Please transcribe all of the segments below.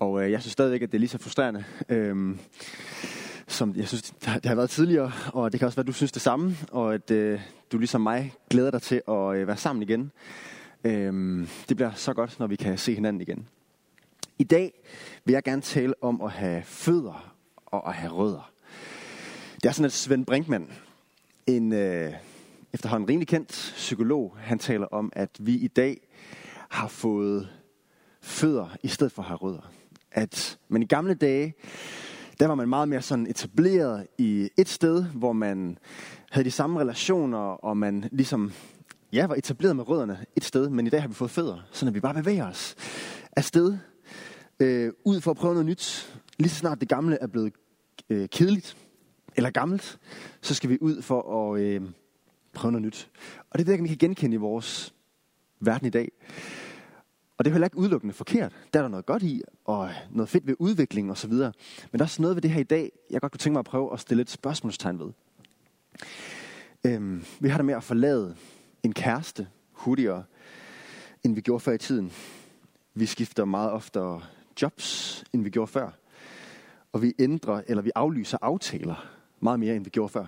Og øh, jeg synes stadigvæk, at det er lige så frustrerende, øh, som jeg synes, det har været tidligere. Og det kan også være, at du synes det samme, og at øh, du ligesom mig glæder dig til at øh, være sammen igen. Øh, det bliver så godt, når vi kan se hinanden igen. I dag vil jeg gerne tale om at have fødder og at have rødder. Det er sådan, at Svend Brinkmann, en øh, efterhånden rimelig kendt psykolog, han taler om, at vi i dag har fået fødder i stedet for at have rødder. At man i gamle dage, der var man meget mere sådan etableret i et sted, hvor man havde de samme relationer, og man ligesom ja, var etableret med rødderne et sted, men i dag har vi fået fødder, så vi bare bevæger os afsted, øh, ud for at prøve noget nyt. Lige så snart det gamle er blevet øh, kedeligt, eller gammelt, så skal vi ud for at øh, prøve noget nyt. Og det ved jeg ikke, om I kan genkende i vores verden i dag. Og det er heller ikke udelukkende forkert. Der er der noget godt i, og noget fedt ved udvikling osv. Men der er også noget ved det her i dag, jeg godt kunne tænke mig at prøve at stille et spørgsmålstegn ved. Øhm, vi har det med at forlade en kæreste hurtigere, end vi gjorde før i tiden. Vi skifter meget oftere jobs, end vi gjorde før. Og vi ændrer, eller vi aflyser aftaler meget mere, end vi gjorde før.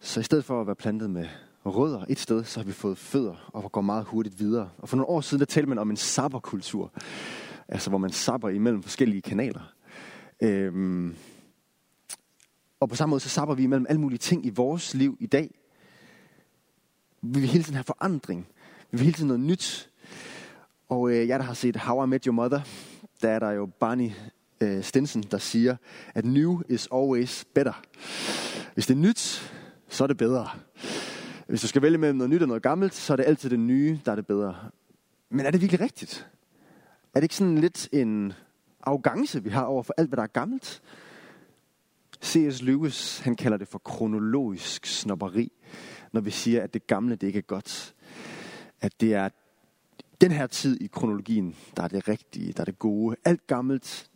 Så i stedet for at være plantet med rødder et sted, så har vi fået fødder og går meget hurtigt videre. Og for nogle år siden, der talte man om en sabberkultur. Altså hvor man sabber imellem forskellige kanaler. Øhm, og på samme måde, så sabber vi imellem alle mulige ting i vores liv i dag. Vi vil hele tiden have forandring. Vi vil hele tiden noget nyt. Og øh, jeg, der har set How I Met Your Mother, der er der jo Barney øh, Stinson, der siger, at new is always better. Hvis det er nyt, så er det bedre. Hvis du skal vælge mellem noget nyt og noget gammelt, så er det altid det nye, der er det bedre. Men er det virkelig rigtigt? Er det ikke sådan lidt en arrogance, vi har over for alt, hvad der er gammelt? C.S. Lewis, han kalder det for kronologisk snopperi, når vi siger, at det gamle, det ikke er godt. At det er den her tid i kronologien, der er det rigtige, der er det gode. Alt gammelt,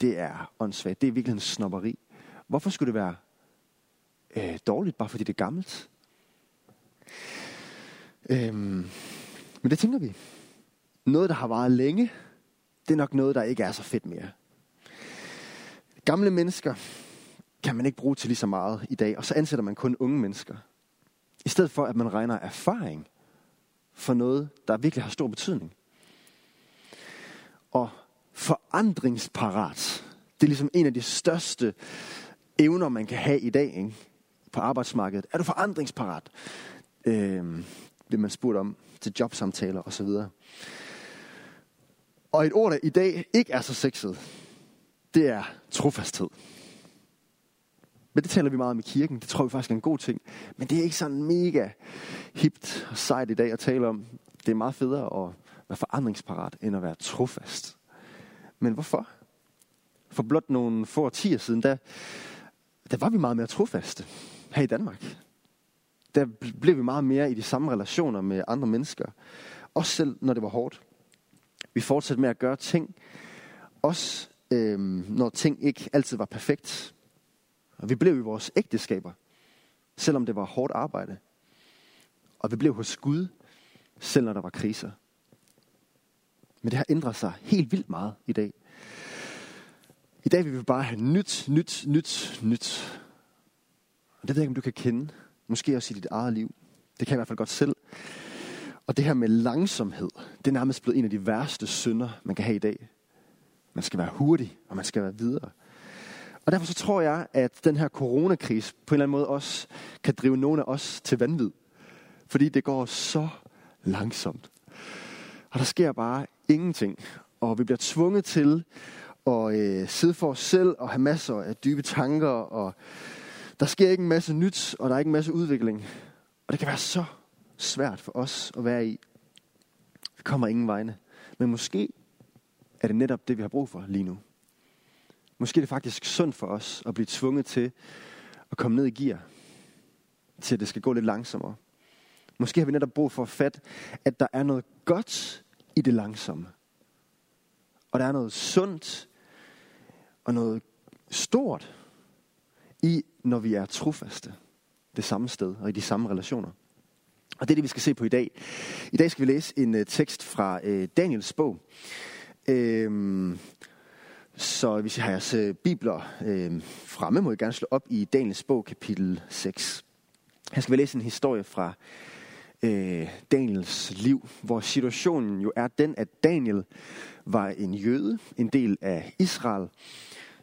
det er åndssvagt. Det er virkelig en snopperi. Hvorfor skulle det være øh, dårligt, bare fordi det er gammelt? Øhm, men det tænker vi. Noget, der har varet længe, det er nok noget, der ikke er så fedt mere. Gamle mennesker kan man ikke bruge til lige så meget i dag, og så ansætter man kun unge mennesker. I stedet for, at man regner erfaring for noget, der virkelig har stor betydning. Og forandringsparat, det er ligesom en af de største evner, man kan have i dag ikke? på arbejdsmarkedet. Er du forandringsparat? Øh, det man spurgt om til jobsamtaler osv. Og et ord, der i dag ikke er så sexet, det er trofasthed. Men det taler vi meget om i kirken. Det tror vi faktisk er en god ting. Men det er ikke sådan mega hipt og sejt i dag at tale om. Det er meget federe at være forandringsparat, end at være trofast. Men hvorfor? For blot nogle få årtier siden, der, der var vi meget mere trofaste her i Danmark. Der blev vi meget mere i de samme relationer med andre mennesker. Også selv når det var hårdt. Vi fortsatte med at gøre ting, også øh, når ting ikke altid var perfekt. Og vi blev i vores ægteskaber, selvom det var hårdt arbejde. Og vi blev hos Gud, selv når der var kriser. Men det har ændret sig helt vildt meget i dag. I dag vil vi bare have nyt, nyt, nyt, nyt. Og det ved jeg ikke, om du kan kende. Måske også i dit eget liv. Det kan jeg i hvert fald godt selv. Og det her med langsomhed, det er nærmest blevet en af de værste synder, man kan have i dag. Man skal være hurtig, og man skal være videre. Og derfor så tror jeg, at den her coronakris på en eller anden måde også kan drive nogle af os til vanvid. Fordi det går så langsomt. Og der sker bare ingenting. Og vi bliver tvunget til at øh, sidde for os selv og have masser af dybe tanker. Og der sker ikke en masse nyt, og der er ikke en masse udvikling. Og det kan være så svært for os at være i. Vi kommer ingen vegne. Men måske er det netop det, vi har brug for lige nu. Måske er det faktisk sundt for os at blive tvunget til at komme ned i gear. Til at det skal gå lidt langsommere. Måske har vi netop brug for at fatte, at der er noget godt i det langsomme. Og der er noget sundt og noget stort i, når vi er trofaste det samme sted og i de samme relationer. Og det er det, vi skal se på i dag. I dag skal vi læse en uh, tekst fra uh, Daniels bog. Øhm, så hvis I har jeres øh, bibler øh, fremme, må I gerne slå op i Daniels bog, kapitel 6. Her skal vi læse en historie fra øh, Daniels liv, hvor situationen jo er den, at Daniel var en jøde, en del af Israel,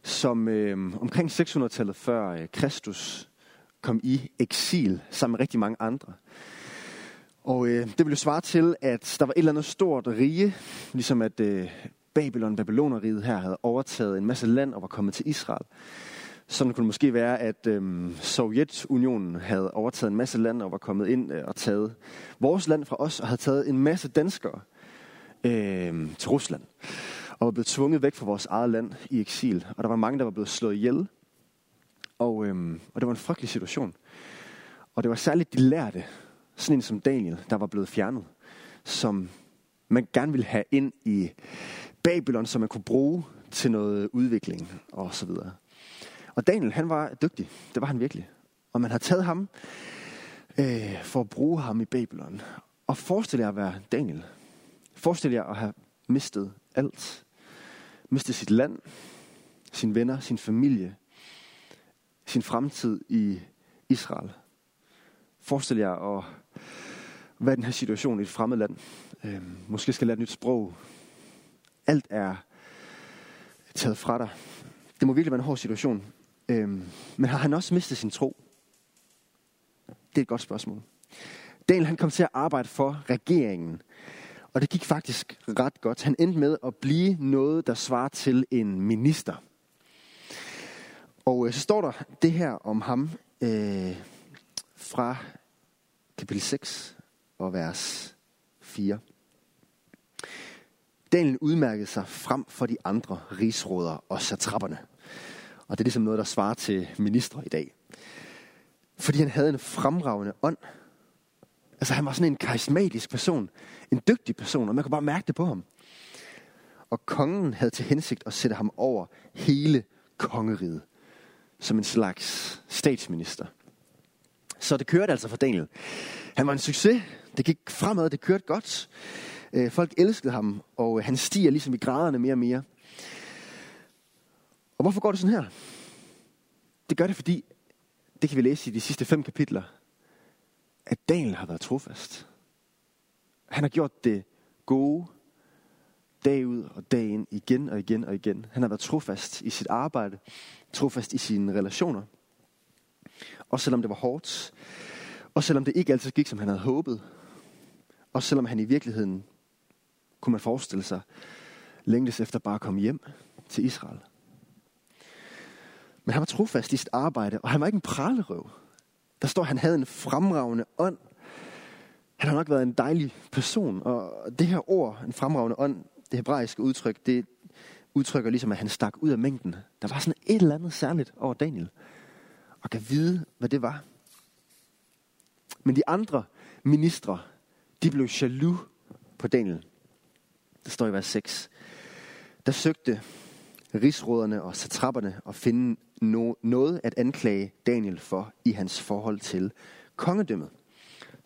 som øh, omkring 600-tallet før øh, Kristus kom i eksil sammen med rigtig mange andre. Og øh, det ville jo svare til, at der var et eller andet stort rige, ligesom at øh, Babylon, Babyloneriet her havde overtaget en masse land og var kommet til Israel. Sådan kunne det måske være, at øh, Sovjetunionen havde overtaget en masse land og var kommet ind øh, og taget vores land fra os og havde taget en masse danskere øh, til Rusland. Og var blevet tvunget væk fra vores eget land i eksil. Og der var mange, der var blevet slået ihjel. Og, øhm, og det var en frygtelig situation. Og det var særligt de lærte, sådan en som Daniel, der var blevet fjernet, som man gerne ville have ind i Babylon, som man kunne bruge til noget udvikling og så videre. Og Daniel, han var dygtig. Det var han virkelig. Og man har taget ham øh, for at bruge ham i Babylon. Og forestil jer at være Daniel. Forestil jer at have mistet alt miste sit land, sine venner, sin familie, sin fremtid i Israel. Forestil jer at være i den her situation i et fremmed land. Øh, måske skal lære et nyt sprog. Alt er taget fra dig. Det må virkelig være en hård situation. Øhm, men har han også mistet sin tro? Det er et godt spørgsmål. Daniel han kom til at arbejde for regeringen. Og det gik faktisk ret godt. Han endte med at blive noget, der svarer til en minister. Og øh, så står der det her om ham øh, fra kapitel 6 og vers 4. Daniel udmærkede sig frem for de andre rigsråder og satrapperne. Og det er ligesom noget, der svarer til ministre i dag. Fordi han havde en fremragende ånd. Altså han var sådan en karismatisk person. En dygtig person, og man kunne bare mærke det på ham. Og kongen havde til hensigt at sætte ham over hele kongeriget. Som en slags statsminister. Så det kørte altså for Daniel. Han var en succes. Det gik fremad, det kørte godt. Øh, folk elskede ham, og øh, han stiger ligesom i graderne mere og mere. Og hvorfor går det sådan her? Det gør det, fordi, det kan vi læse i de sidste fem kapitler, at Daniel har været trofast. Han har gjort det gode dag ud og dag ind, igen og igen og igen. Han har været trofast i sit arbejde, trofast i sine relationer. Og selvom det var hårdt, og selvom det ikke altid gik, som han havde håbet, og selvom han i virkeligheden, kunne man forestille sig, længtes efter bare at komme hjem til Israel. Men han var trofast i sit arbejde, og han var ikke en pralerøv. Der står, at han havde en fremragende ånd. Han har nok været en dejlig person, og det her ord, en fremragende ånd, det hebraiske udtryk, det udtrykker ligesom, at han stak ud af mængden. Der var sådan et eller andet særligt over Daniel. Og kan vide, hvad det var. Men de andre ministre, de blev jaloux på Daniel. Der står i vers 6. Der søgte rigsråderne og satrapperne at finde no, noget at anklage Daniel for i hans forhold til kongedømmet.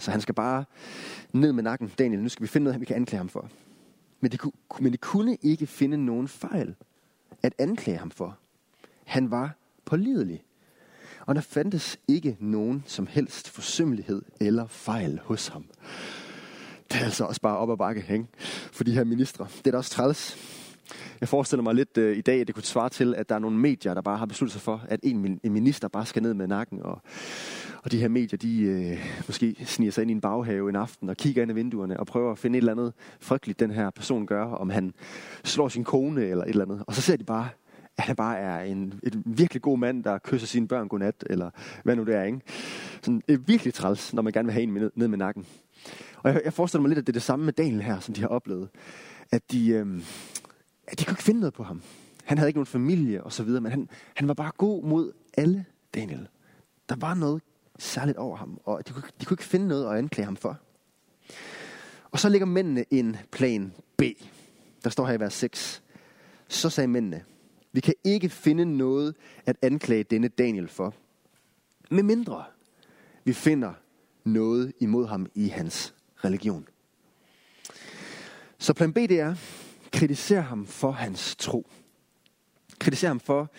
Så han skal bare ned med nakken. Daniel, nu skal vi finde noget, vi kan anklage ham for. Men de, men de kunne ikke finde nogen fejl at anklage ham for. Han var pålidelig. Og der fandtes ikke nogen som helst forsømmelighed eller fejl hos ham. Det er altså også bare op ad bakke, ikke? For de her ministre. Det er da også træls. Jeg forestiller mig lidt øh, i dag, at det kunne svare til, at der er nogle medier, der bare har besluttet sig for, at en, en minister bare skal ned med nakken. Og, og de her medier, de øh, måske sniger sig ind i en baghave en aften og kigger ind i vinduerne og prøver at finde et eller andet frygteligt, den her person gør, om han slår sin kone eller et eller andet. Og så ser de bare, at han bare er en, en virkelig god mand, der kysser sine børn godnat, eller hvad nu det er, ikke? Sådan er virkelig træls, når man gerne vil have en ned, ned med nakken. Og jeg, jeg forestiller mig lidt, at det er det samme med Daniel her, som de har oplevet. At de, øh, at de kunne ikke finde noget på ham. Han havde ikke nogen familie og så videre, men han, han var bare god mod alle, Daniel. Der var noget særligt over ham, og de kunne, de kunne ikke finde noget at anklage ham for. Og så ligger mændene en plan B. Der står her i vers 6. Så sagde mændene, vi kan ikke finde noget at anklage denne Daniel for. Med mindre vi finder noget imod ham i hans religion. Så plan B det er, kritiserer ham for hans tro. Kritiserer ham for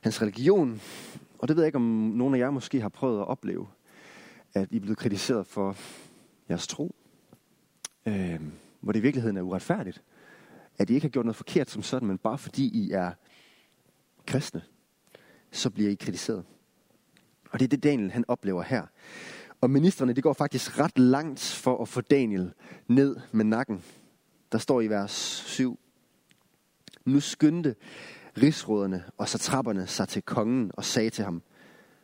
hans religion. Og det ved jeg ikke, om nogen af jer måske har prøvet at opleve, at I er blevet kritiseret for jeres tro. Øh, hvor det i virkeligheden er uretfærdigt. At I ikke har gjort noget forkert som sådan, men bare fordi I er kristne, så bliver I kritiseret. Og det er det, Daniel han oplever her. Og ministerne, de går faktisk ret langt for at få Daniel ned med nakken. Der står i vers 7. Nu skyndte rigsråderne og satrapperne sig til kongen og sagde til ham,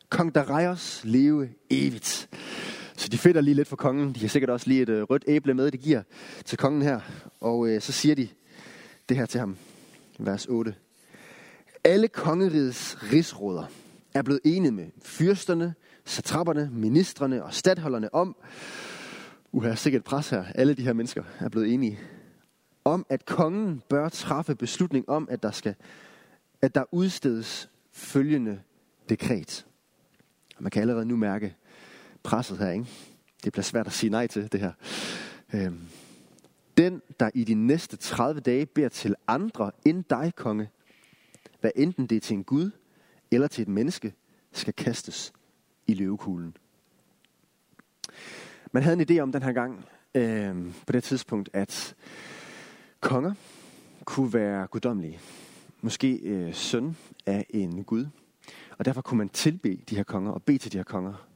Kong Darius leve evigt. Så de fedter lige lidt for kongen. De har sikkert også lige et øh, rødt æble med, det giver til kongen her. Og øh, så siger de det her til ham. Vers 8. Alle kongerigets rigsråder er blevet enige med fyrsterne, satrapperne, ministerne og stadholderne om, uha, sikkert pres her, alle de her mennesker er blevet enige, om at kongen bør træffe beslutning om, at der skal at der udstedes følgende dekret. Og man kan allerede nu mærke presset her, ikke? Det bliver svært at sige nej til det her. Øhm. Den, der i de næste 30 dage beder til andre end dig, konge, hvad enten det er til en Gud eller til et menneske, skal kastes i løvekuglen. Man havde en idé om den her gang, øh, på det tidspunkt, at konger kunne være guddommelige. Måske øh, søn af en gud. Og derfor kunne man tilbe de her konger og bede til de her konger.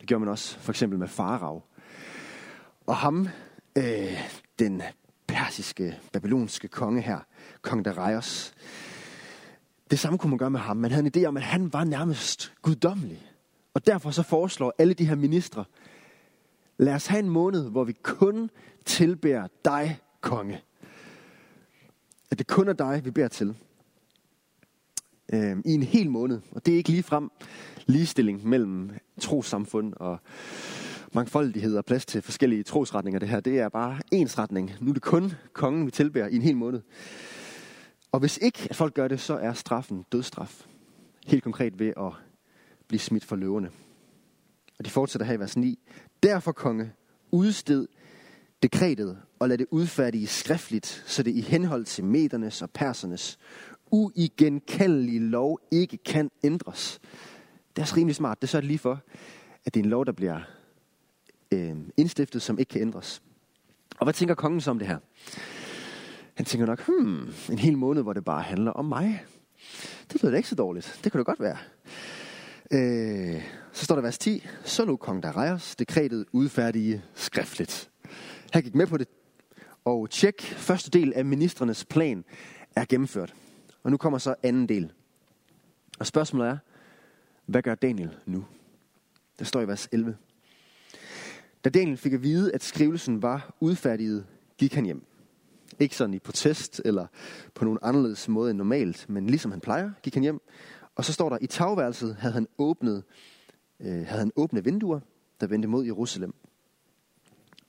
Det gjorde man også for eksempel med Farag. Og ham, øh, den persiske, babylonske konge her, kong Darius, det samme kunne man gøre med ham. Man havde en idé om, at han var nærmest guddommelig. Og derfor så foreslår alle de her ministre, lad os have en måned, hvor vi kun tilbærer dig, konge. At det kun er dig, vi beder til. Øh, I en hel måned. Og det er ikke lige frem ligestilling mellem trosamfund og mangfoldighed og plads til forskellige trosretninger. Det her, det er bare ensretning. Nu er det kun kongen, vi tilbærer i en hel måned. Og hvis ikke at folk gør det, så er straffen dødstraf. Helt konkret ved at blive smidt for løverne. Og de fortsætter her i vers 9. Derfor, konge, udsted dekretet og lad det udfærdige skriftligt, så det i henhold til medernes og persernes uigenkaldelige lov ikke kan ændres. Det er også rimelig smart. Det er så lige for, at det er en lov, der bliver øh, indstiftet, som ikke kan ændres. Og hvad tænker kongen så om det her? Han tænker nok, hmm, en hel måned, hvor det bare handler om mig. Det lyder da ikke så dårligt. Det kunne det godt være. Øh, så står der vers 10. Så nu kong Darius dekretet udfærdige skriftligt. Han gik med på det. Og tjek, første del af ministernes plan er gennemført. Og nu kommer så anden del. Og spørgsmålet er, hvad gør Daniel nu? Der står i vers 11. Da Daniel fik at vide, at skrivelsen var udfærdiget, gik han hjem. Ikke sådan i protest eller på nogen anderledes måde end normalt, men ligesom han plejer, gik han hjem. Og så står der, i tagværelset havde han åbnet, øh, havde han åbne vinduer, der vendte mod Jerusalem.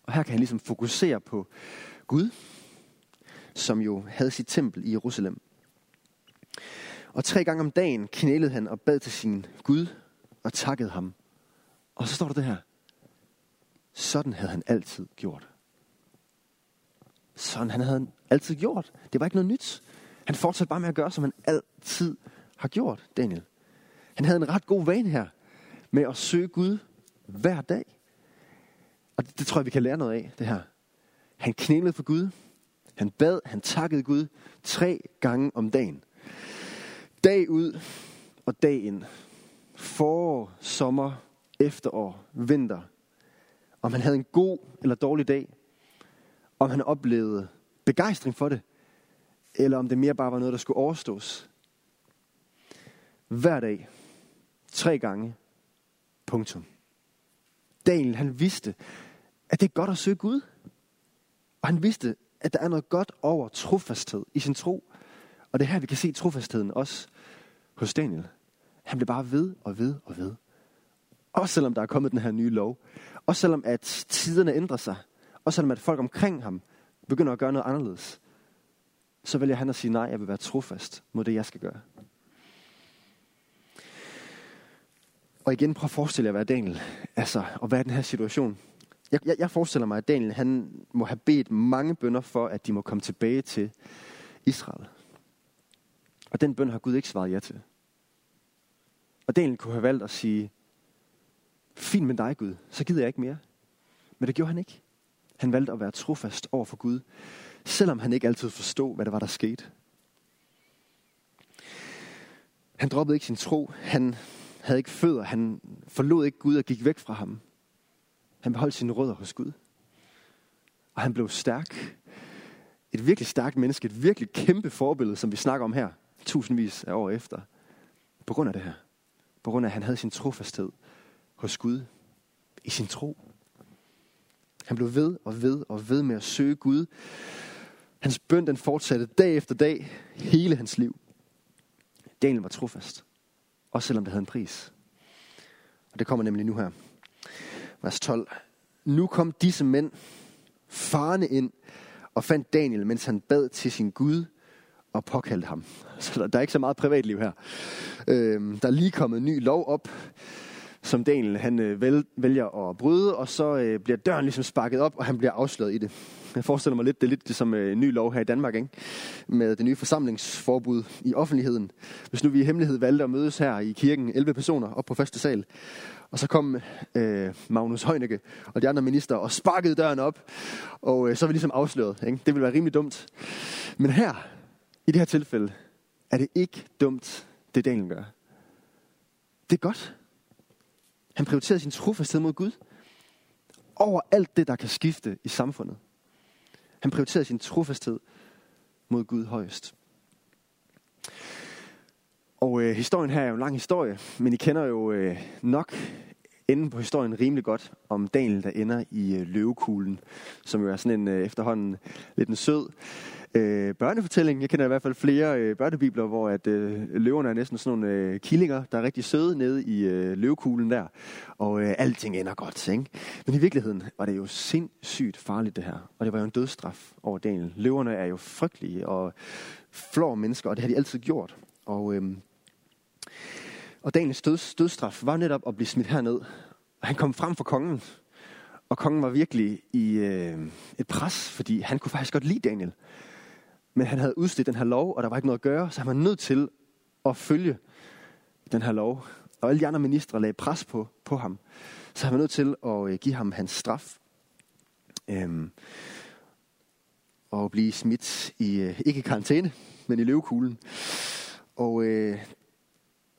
Og her kan han ligesom fokusere på Gud, som jo havde sit tempel i Jerusalem. Og tre gange om dagen knælede han og bad til sin Gud og takkede ham. Og så står der det her. Sådan havde han altid gjort. Sådan han havde han altid gjort. Det var ikke noget nyt. Han fortsatte bare med at gøre, som han altid har gjort, Daniel. Han havde en ret god vane her med at søge Gud hver dag. Og det, det tror jeg, vi kan lære noget af, det her. Han knælede for Gud. Han bad, han takkede Gud tre gange om dagen. Dag ud og dag ind. Forår, sommer, efterår, vinter. Om han havde en god eller dårlig dag. Om han oplevede begejstring for det. Eller om det mere bare var noget, der skulle overstås. Hver dag. Tre gange. Punktum. Daniel, han vidste, at det er godt at søge Gud. Og han vidste, at der er noget godt over trofasthed i sin tro. Og det er her, vi kan se trofastheden også hos Daniel. Han blev bare ved og ved og ved. Også selvom der er kommet den her nye lov. Også selvom at tiderne ændrer sig. Også selvom at folk omkring ham begynder at gøre noget anderledes. Så vælger han at sige, nej, jeg vil være trofast mod det, jeg skal gøre. Og igen, prøv at forestille jer at være Daniel. Altså, at være i den her situation. Jeg, jeg, jeg forestiller mig, at Daniel han må have bedt mange bønder for, at de må komme tilbage til Israel. Og den bøn har Gud ikke svaret ja til. Og Daniel kunne have valgt at sige, fint med dig Gud, så gider jeg ikke mere. Men det gjorde han ikke. Han valgte at være trofast over for Gud, selvom han ikke altid forstod, hvad det var, der skete. Han droppede ikke sin tro. Han havde ikke fødder. Han forlod ikke Gud og gik væk fra ham. Han beholdt sine rødder hos Gud. Og han blev stærk. Et virkelig stærkt menneske. Et virkelig kæmpe forbillede, som vi snakker om her. Tusindvis af år efter. På grund af det her. På grund af, at han havde sin trofasthed hos Gud. I sin tro. Han blev ved og ved og ved med at søge Gud. Hans bøn den fortsatte dag efter dag. Hele hans liv. Daniel var trofast. Også selvom det havde en pris. Og det kommer nemlig nu her. Vers 12. Nu kom disse mænd farne ind og fandt Daniel, mens han bad til sin Gud og påkaldte ham. Så der, der er ikke så meget privatliv her. Øhm, der er lige kommet en ny lov op, som Daniel han øh, vel, vælger at bryde, og så øh, bliver døren ligesom sparket op, og han bliver afsløret i det. Jeg forestiller mig lidt, det er lidt som øh, en ny lov her i Danmark, ikke? med det nye forsamlingsforbud i offentligheden. Hvis nu vi i hemmelighed valgte at mødes her i kirken, 11 personer op på første sal, og så kom øh, Magnus Heunicke og de andre minister og sparkede døren op, og øh, så er vi ligesom afsløret. Ikke? Det ville være rimelig dumt. Men her, i det her tilfælde, er det ikke dumt, det Daniel gør. Det er godt. Han prioriterede sin trofasthed mod Gud. Over alt det, der kan skifte i samfundet. Han prioriterede sin trofasthed mod Gud højst. Og øh, historien her er jo en lang historie, men I kender jo øh, nok enden på historien rimelig godt om Daniel, der ender i øh, løvekuglen, som jo er sådan en øh, efterhånden lidt en sød øh, børnefortælling. Jeg kender i hvert fald flere øh, børnebibler, hvor at øh, løverne er næsten sådan nogle øh, killinger, der er rigtig søde nede i øh, løvekuglen der. Og øh, alting ender godt, ikke? Men i virkeligheden var det jo sindssygt farligt det her. Og det var jo en dødsstraf over Daniel. Løverne er jo frygtelige og flår mennesker, og det har de altid gjort. Og, øhm, og Daniels døds, dødsstraf var netop at blive smidt herned. Han kom frem for kongen, og kongen var virkelig i øh, et pres, fordi han kunne faktisk godt lide Daniel. Men han havde udstedt den her lov, og der var ikke noget at gøre, så han var nødt til at følge den her lov. Og alle de andre ministre lagde pres på, på ham. Så han var nødt til at øh, give ham hans straf. Øhm, og blive smidt i, øh, ikke i karantæne, men i løvekuglen. Og øh,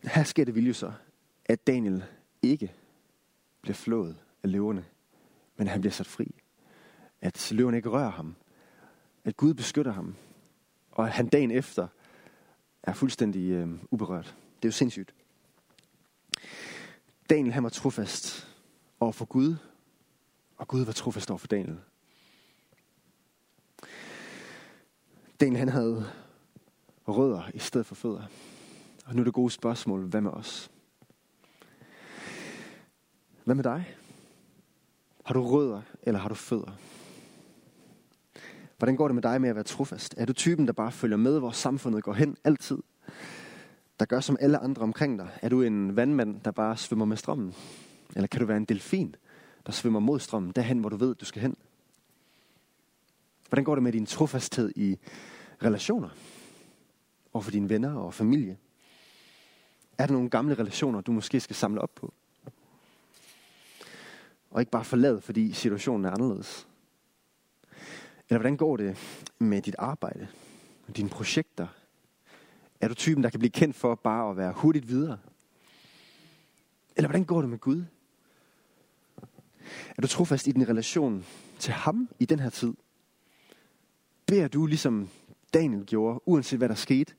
her sker det vilje så, at Daniel ikke bliver flået af løverne, men han bliver sat fri. At løverne ikke rører ham. At Gud beskytter ham og at han dagen efter er fuldstændig øh, uberørt. Det er jo sindssygt. Daniel han var trofast over for Gud, og Gud var trofast over for Daniel. Daniel han havde rødder i stedet for fødder. Og nu er det gode spørgsmål, hvad med os? Hvad med dig? Har du rødder, eller har du fødder? Hvordan går det med dig med at være trofast? Er du typen, der bare følger med, hvor samfundet går hen altid? Der gør som alle andre omkring dig? Er du en vandmand, der bare svømmer med strømmen? Eller kan du være en delfin, der svømmer mod strømmen, derhen, hvor du ved, du skal hen? Hvordan går det med din trofasthed i relationer? Og for dine venner og familie? Er der nogle gamle relationer, du måske skal samle op på? Og ikke bare forlade, fordi situationen er anderledes. Eller hvordan går det med dit arbejde? og Dine projekter? Er du typen, der kan blive kendt for bare at være hurtigt videre? Eller hvordan går det med Gud? Er du trofast i din relation til ham i den her tid? Beder du ligesom Daniel gjorde, uanset hvad der skete?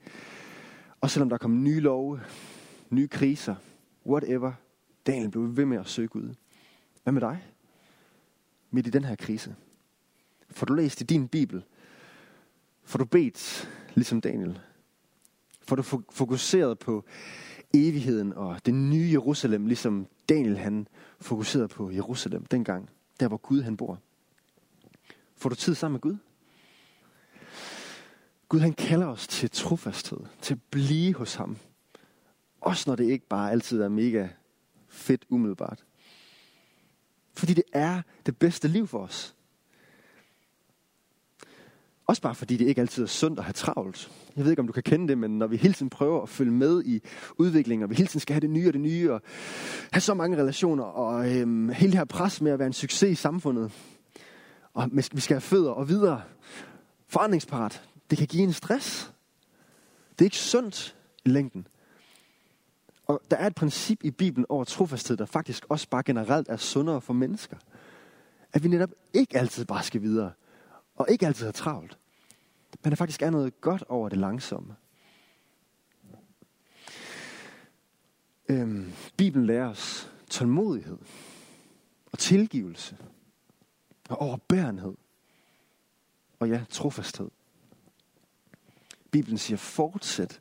Og selvom der kom nye love, nye kriser, whatever, Daniel blev ved med at søge Gud. Hvad med dig? Midt i den her krise. Får du læst i din bibel? Får du bedt, ligesom Daniel? Får du fokuseret på evigheden og det nye Jerusalem, ligesom Daniel han fokuserede på Jerusalem dengang, der hvor Gud han bor? Får du tid sammen med Gud? Gud han kalder os til trofasthed, til at blive hos ham. Også når det ikke bare altid er mega fedt umiddelbart. Fordi det er det bedste liv for os. Også bare fordi det ikke altid er sundt at have travlt. Jeg ved ikke, om du kan kende det, men når vi hele tiden prøver at følge med i udviklingen, og vi hele tiden skal have det nye og det nye, og have så mange relationer, og øhm, hele det her pres med at være en succes i samfundet, og vi skal have fødder og videre, forandringsparat, det kan give en stress. Det er ikke sundt i længden. Og der er et princip i Bibelen over trofasthed, der faktisk også bare generelt er sundere for mennesker. At vi netop ikke altid bare skal videre, og ikke altid har travlt. Men der faktisk er noget godt over det langsomme. Øhm, Bibelen lærer os tålmodighed og tilgivelse og overbærenhed og ja, trofasthed. Bibelen siger fortsæt.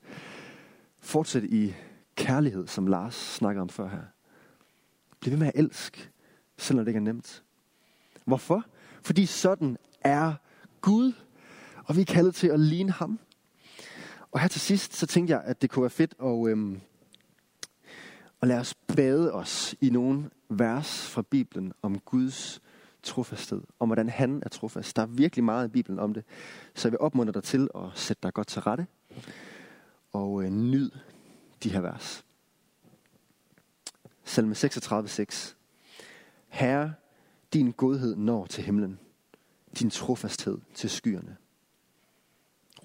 Fortsæt i kærlighed, som Lars snakkede om før her. Bliv ved med at elske, selvom det ikke er nemt. Hvorfor? Fordi sådan er Gud, og vi er kaldet til at ligne ham. Og her til sidst, så tænkte jeg, at det kunne være fedt at, øhm, at lade os bade os i nogle vers fra Bibelen om Guds trofasthed, om hvordan han er trofast. Der er virkelig meget i Bibelen om det, så jeg vil opmuntre dig til at sætte dig godt til rette og øh, nyd de her vers. Salme 36,6 Herre, din godhed når til himlen, din trofasthed til skyerne.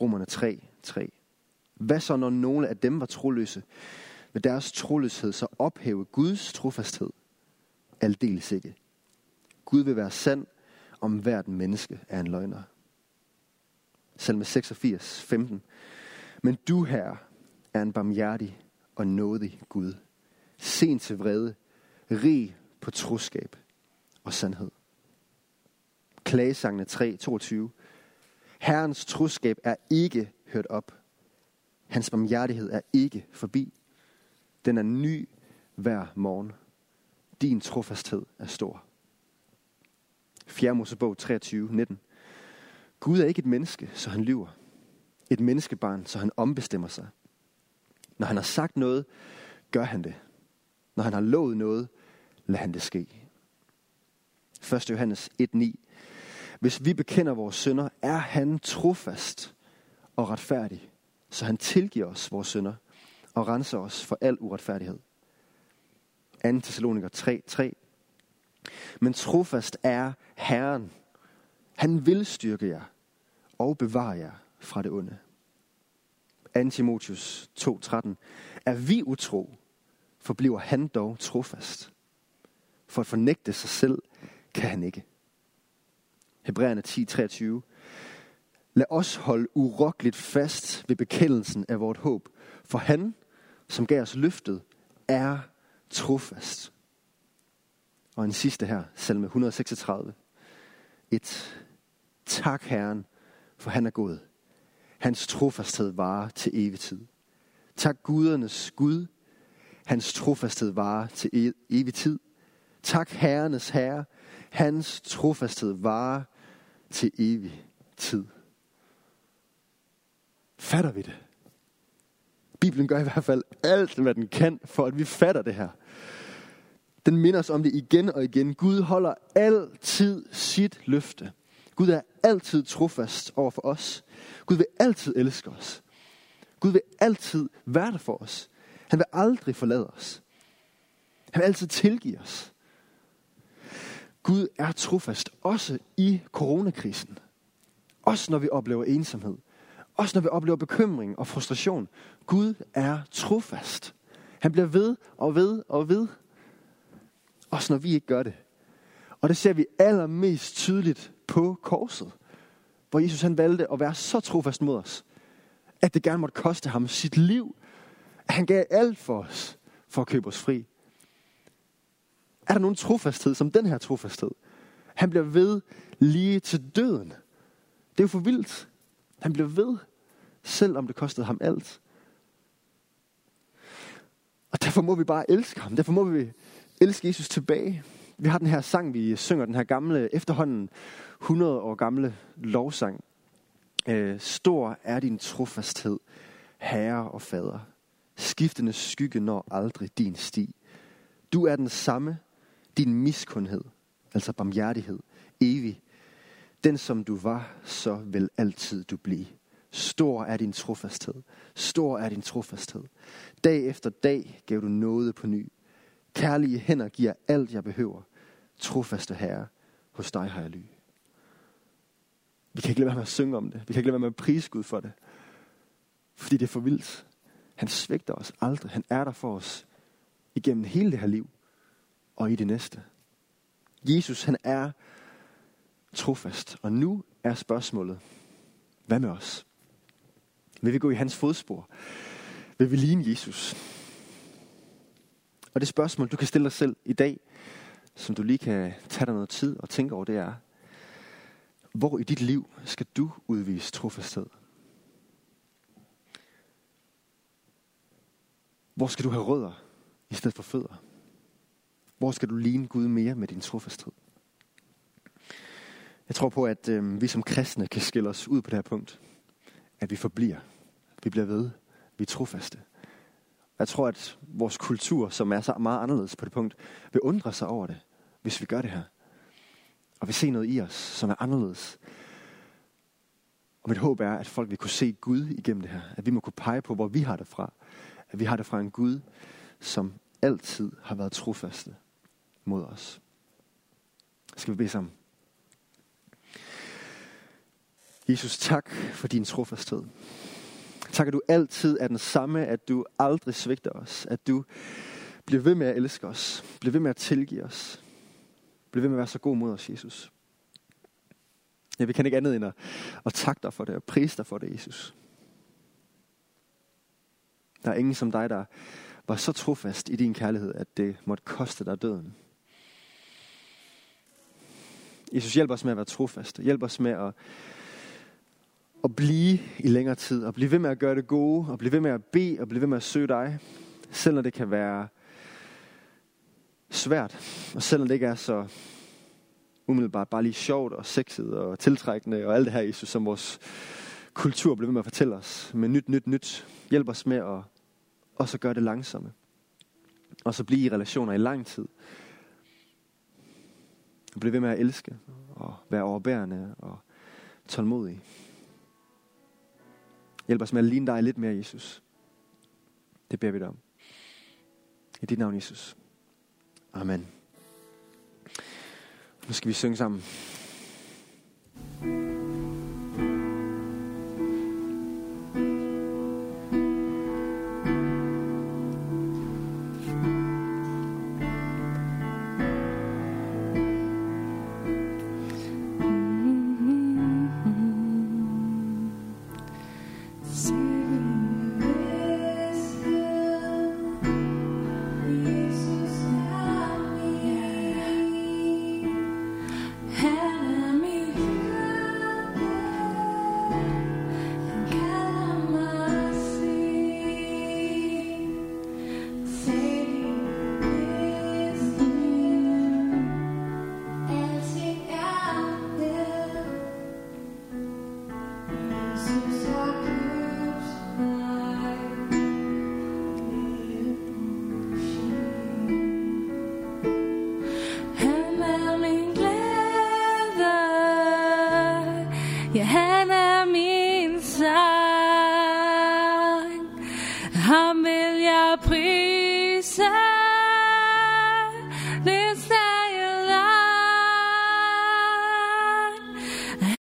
Romerne 3, 3. Hvad så, når nogle af dem var troløse? Ved deres troløshed så ophæve Guds trofasthed? Aldeles ikke. Gud vil være sand, om hvert menneske er en løgner. Salme 86, 15. Men du, her er en barmhjertig og nådig Gud. Sen til vrede, rig på troskab og sandhed. Klagesangene 3, 22. Herrens troskab er ikke hørt op. Hans barmhjertighed er ikke forbi. Den er ny hver morgen. Din trofasthed er stor. 4. Mosebog 23, 19. Gud er ikke et menneske, så han lyver. Et menneskebarn, så han ombestemmer sig. Når han har sagt noget, gør han det. Når han har lovet noget, lad han det ske. 1. Johannes 1.9 Hvis vi bekender vores synder, er han trofast og retfærdig, så han tilgiver os vores synder og renser os for al uretfærdighed. 2. Thessaloniker 3.3 Men trofast er Herren. Han vil styrke jer og bevare jer fra det onde. 2 Timotius 2.13. Er vi utro, forbliver han dog trofast. For at fornægte sig selv kan han ikke. Hebræerne 10.23. Lad os holde urokkeligt fast ved bekendelsen af vort håb, for han, som gav os løftet, er trofast. Og en sidste her, salme 136. Et tak Herren, for han er god. Hans trofasthed varer til evig tid. Tak gudernes Gud. Hans trofasthed varer til e- evig tid. Tak herrenes herre. Hans trofasthed varer til evig tid. Fatter vi det? Bibelen gør i hvert fald alt, hvad den kan, for at vi fatter det her. Den minder os om det igen og igen. Gud holder altid sit løfte. Gud er altid trofast over for os. Gud vil altid elske os. Gud vil altid være der for os. Han vil aldrig forlade os. Han vil altid tilgive os. Gud er trofast, også i coronakrisen. Også når vi oplever ensomhed. Også når vi oplever bekymring og frustration. Gud er trofast. Han bliver ved og ved og ved. Også når vi ikke gør det. Og det ser vi allermest tydeligt på korset. Hvor Jesus han valgte at være så trofast mod os, at det gerne måtte koste ham sit liv. At han gav alt for os, for at købe os fri. Er der nogen trofasthed som den her trofasthed? Han bliver ved lige til døden. Det er jo for vildt. Han bliver ved, selvom det kostede ham alt. Og derfor må vi bare elske ham. Derfor må vi elske Jesus tilbage. Vi har den her sang, vi synger, den her gamle, efterhånden 100 år gamle lovsang. Øh, stor er din trofasthed, herre og fader. Skiftende skygge når aldrig din sti. Du er den samme, din miskundhed altså barmhjertighed, evig. Den som du var, så vil altid du blive. Stor er din trofasthed. Stor er din trofasthed. Dag efter dag gav du noget på ny. Kærlige hænder giver alt, jeg behøver. Trofaste herre, hos dig har jeg ly. Vi kan ikke lade være med at synge om det. Vi kan ikke lade være med at prise Gud for det. Fordi det er for vildt. Han svigter os aldrig. Han er der for os igennem hele det her liv og i det næste. Jesus, han er trofast. Og nu er spørgsmålet, hvad med os? Vil vi gå i hans fodspor? Vil vi ligne Jesus? Og det spørgsmål, du kan stille dig selv i dag, som du lige kan tage dig noget tid og tænke over, det er, hvor i dit liv skal du udvise trofasthed? Hvor skal du have rødder i stedet for fødder? Hvor skal du ligne Gud mere med din trofasthed? Jeg tror på, at øh, vi som kristne kan skille os ud på det her punkt. At vi forbliver. Vi bliver ved. Vi er trofaste. Jeg tror, at vores kultur, som er så meget anderledes på det punkt, vil undre sig over det, hvis vi gør det her. Og vi ser noget i os, som er anderledes. Og mit håb er, at folk vil kunne se Gud igennem det her. At vi må kunne pege på, hvor vi har det fra. At vi har det fra en Gud, som altid har været trofaste mod os. Skal vi bede sammen? Jesus, tak for din trofasthed. Tak, at du altid er den samme, at du aldrig svigter os, at du bliver ved med at elske os, bliver ved med at tilgive os, Bliv ved med at være så god mod os, Jesus. Ja, vi kan ikke andet end at, at takke dig for det og prise dig for det, Jesus. Der er ingen som dig, der var så trofast i din kærlighed, at det måtte koste dig døden. Jesus, hjælp os med at være trofaste. Hjælp os med at, at blive i længere tid, og blive ved med at gøre det gode, og blive ved med at bede, og blive ved med at søge dig, selv når det kan være svært, og selvom det ikke er så umiddelbart bare lige sjovt og sexet og tiltrækkende og alt det her, Jesus, som vores kultur bliver ved med at fortælle os. med nyt, nyt, nyt. Hjælp os med at også gøre det langsomme. Og så blive i relationer i lang tid. Og blive ved med at elske og være overbærende og tålmodig. Hjælp os med at ligne dig lidt mere, Jesus. Det beder vi dig om. I dit navn, Jesus. Amen. Nu skal vi synge sammen.